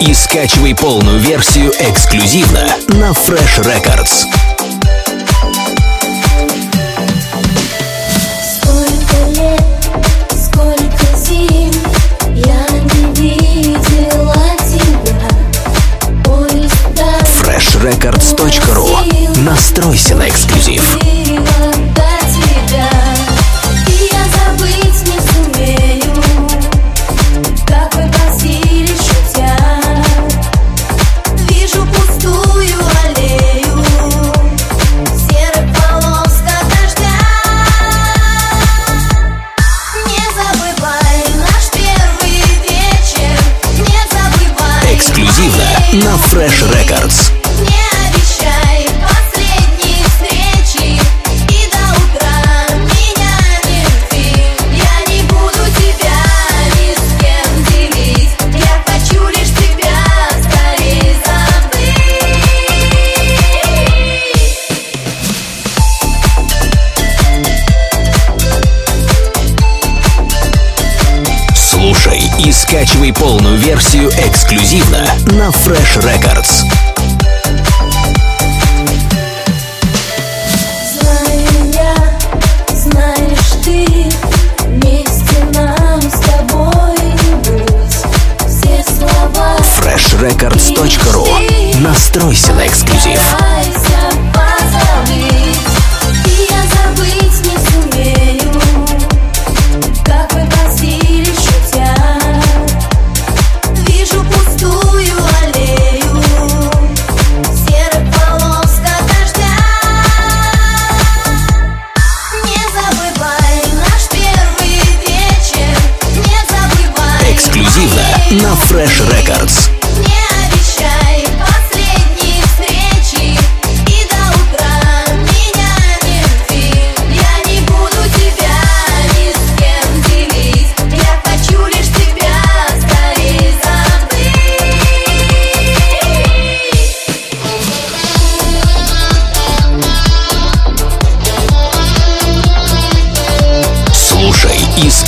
и скачивай полную версию эксклюзивно на Fresh Records. Fresh freshrecords.ru Настройся на эксклюзив. Fresh Records. и скачивай полную версию эксклюзивно на Fresh Records. Fresh Records.ru. Настройся на эксклюзив. на Fresh Records.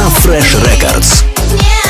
на Fresh Records. Yeah.